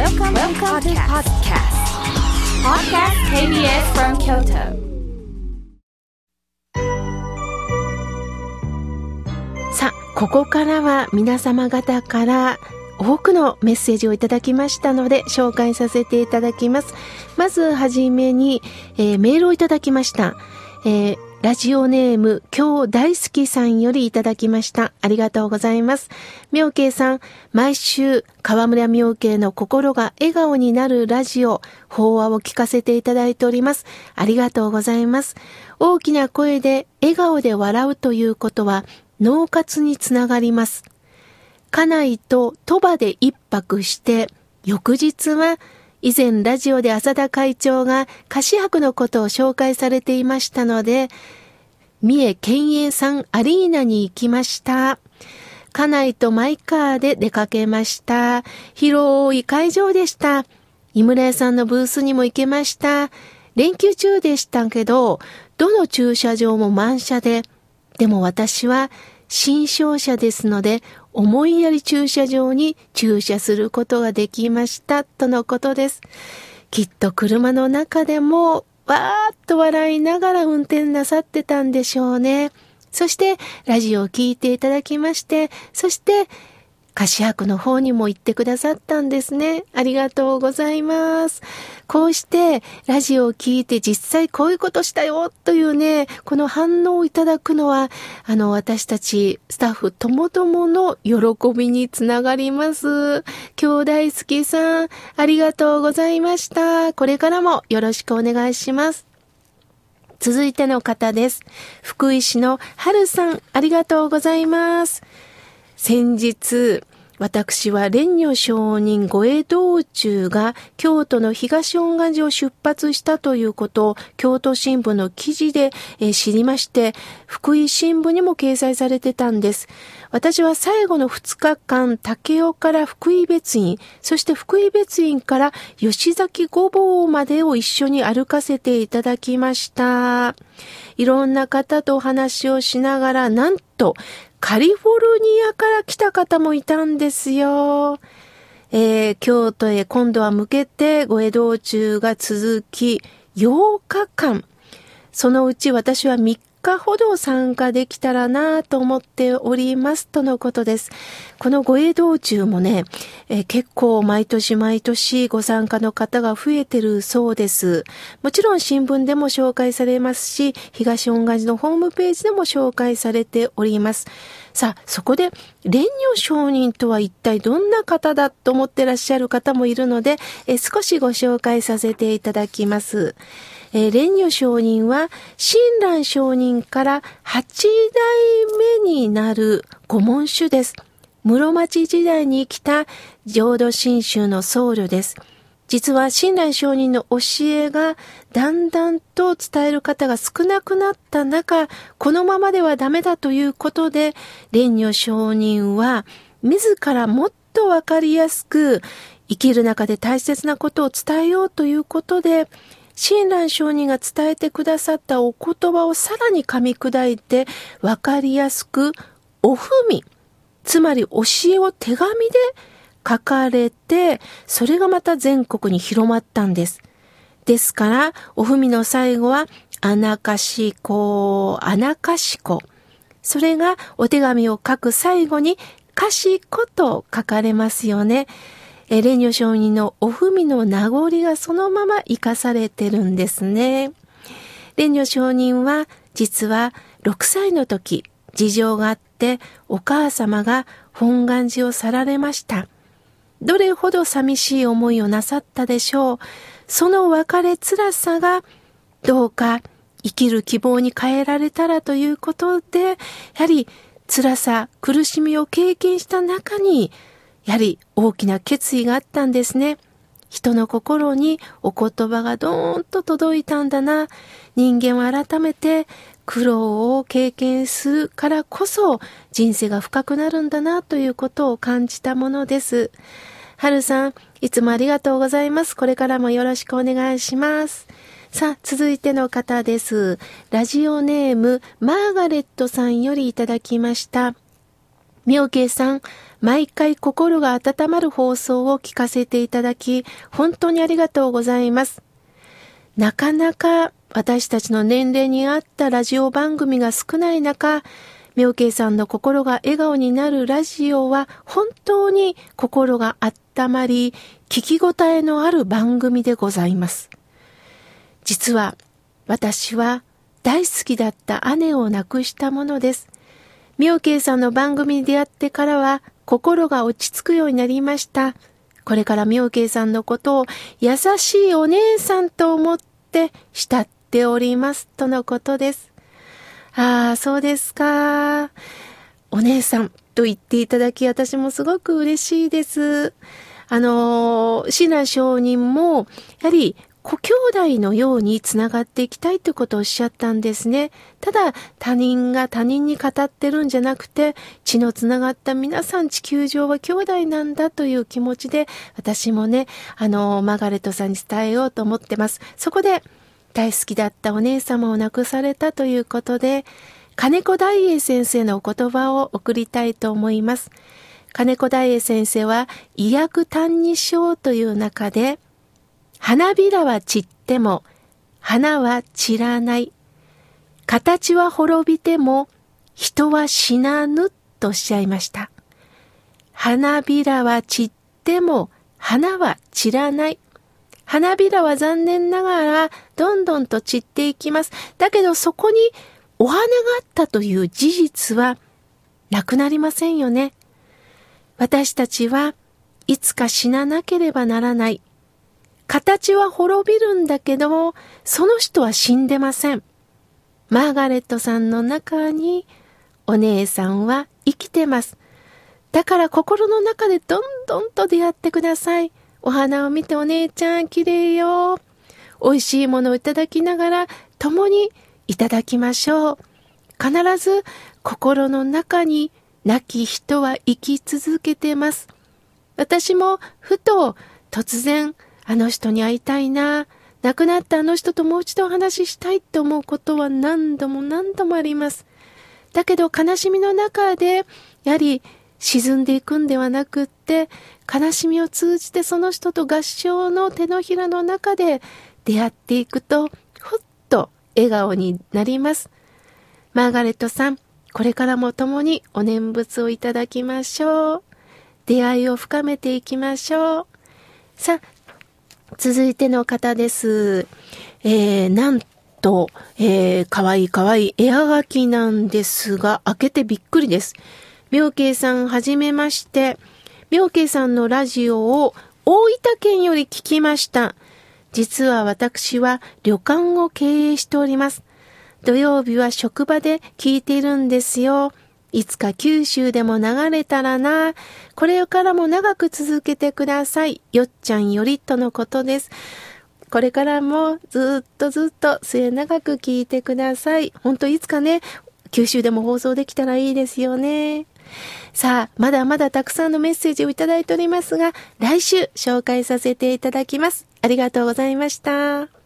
Welcome, Welcome to podcast. Podcast KBS from Kyoto. さあ、ここからは皆様方から多くのメッセージをいただきましたので紹介させていただきます。まずはじめに、えー、メールをいただきました。えー、ラジオネーム、今日大好きさんよりいただきました。ありがとうございます。妙慶さん、毎週、河村妙慶の心が笑顔になるラジオ、法話を聞かせていただいております。ありがとうございます。大きな声で笑顔で笑うということは、脳活につながります。家内と鳥羽で一泊して、翌日は以前ラジオで浅田会長が菓子博のことを紹介されていましたので、三重県営さんアリーナに行きました。家内とマイカーで出かけました。広い会場でした。井村屋さんのブースにも行けました。連休中でしたけど、どの駐車場も満車で、でも私は新商車ですので、思いやり駐車場に駐車することができましたとのことです。きっと車の中でもわーっと笑いながら運転なさってたんでしょうね。そしてラジオを聴いていただきまして、そして菓子博の方にも行ってくださったんですね。ありがとうございます。こうしてラジオを聞いて実際こういうことしたよというね、この反応をいただくのは、あの私たちスタッフともともの喜びにつながります。兄弟好きさん、ありがとうございました。これからもよろしくお願いします。続いての方です。福井市の春さん、ありがとうございます。先日、私は蓮如上人護衛道中が京都の東恩賀寺を出発したということを京都新聞の記事で、知りまして、福井新聞にも掲載されてたんです。私は最後の2日間、竹雄から福井別院、そして福井別院から吉崎御坊までを一緒に歩かせていただきました。いろんな方とお話をしながら、なんとカリフォルニアから来た方もいたんですよ。えー、京都へ今度は向けてご江戸中が続き、8日間。そのうち私は3日ほど参加できたらなと思っておりますとのことです。この護衛道中もね、え、結構毎年毎年ご参加の方が増えてるそうです。もちろん新聞でも紹介されますし、東恩返しのホームページでも紹介されております。さあ、そこで、蓮如上人とは一体どんな方だと思ってらっしゃる方もいるので、え少しご紹介させていただきます。えー、蓮如上人は、親鸞上人から8代目になる御門主です。室町時代に生きた浄土真宗の僧侶です。実は親鸞上人の教えがだんだんと伝える方が少なくなった中、このままではダメだということで、蓮如上人は自らもっとわかりやすく生きる中で大切なことを伝えようということで、親鸞上人が伝えてくださったお言葉をさらに噛み砕いて分かりやすく、おふみ、つまり教えを手紙で書かれて、それがまた全国に広まったんです。ですから、おふみの最後は、あなかしこ、あなかしこ。それがお手紙を書く最後に、かしこと書かれますよね。えレニョ上人のおふみの名残がそのまま生かされてるんですね。レニョ上人は実は6歳の時、事情があってお母様が本願寺を去られました。どれほど寂しい思いをなさったでしょう。その別れ辛さがどうか生きる希望に変えられたらということで、やはり辛さ、苦しみを経験した中にやはり大きな決意があったんですね。人の心にお言葉がドーンと届いたんだな。人間は改めて苦労を経験するからこそ人生が深くなるんだなということを感じたものです。はるさん、いつもありがとうございます。これからもよろしくお願いします。さあ、続いての方です。ラジオネーム、マーガレットさんよりいただきました。妙慶さん、毎回心が温まる放送を聞かせていただき、本当にありがとうございます。なかなか私たちの年齢に合ったラジオ番組が少ない中、妙慶さんの心が笑顔になるラジオは本当に心が温まり、聞き応えのある番組でございます。実は私は大好きだった姉を亡くしたものです。妙慶さんの番組に出会ってからは心が落ち着くようになりました。これから妙慶さんのことを優しいお姉さんと思って慕っておりますとのことです。ああ、そうですか。お姉さんと言っていただき私もすごく嬉しいです。あの、シナ承人も、やはり故兄弟のようにつながっていきたいということをおっしゃったんですね。ただ他人が他人に語ってるんじゃなくて血のつながった皆さん地球上は兄弟なんだという気持ちで私もね、あの、マガレットさんに伝えようと思ってます。そこで大好きだったお姉様を亡くされたということで金子大英先生のお言葉を送りたいと思います。金子大英先生は医薬単二章という中で花びらは散っても、花は散らない。形は滅びても、人は死なぬとおっしゃいました。花びらは散っても、花は散らない。花びらは残念ながら、どんどんと散っていきます。だけどそこにお花があったという事実は、なくなりませんよね。私たちはいつか死ななければならない。形は滅びるんだけど、その人は死んでません。マーガレットさんの中にお姉さんは生きてます。だから心の中でどんどんと出会ってください。お花を見てお姉ちゃん綺麗よ。美味しいものをいただきながら共にいただきましょう。必ず心の中に亡き人は生き続けてます。私もふと突然あの人に会いたいな、亡くなったあの人ともう一度お話ししたいと思うことは何度も何度もあります。だけど悲しみの中で、やはり沈んでいくんではなくって、悲しみを通じてその人と合唱の手のひらの中で出会っていくと、ほっと笑顔になります。マーガレットさん、これからも共にお念仏をいただきましょう。出会いを深めていきましょう。さあ、続いての方です。えー、なんと、えー、かわいいかわいい絵はがきなんですが、開けてびっくりです。妙慶さん、はじめまして。妙慶さんのラジオを大分県より聞きました。実は私は旅館を経営しております。土曜日は職場で聞いているんですよ。いつか九州でも流れたらな。これからも長く続けてください。よっちゃんよりとのことです。これからもずっとずっと末長く聞いてください。ほんといつかね、九州でも放送できたらいいですよね。さあ、まだまだたくさんのメッセージをいただいておりますが、来週紹介させていただきます。ありがとうございました。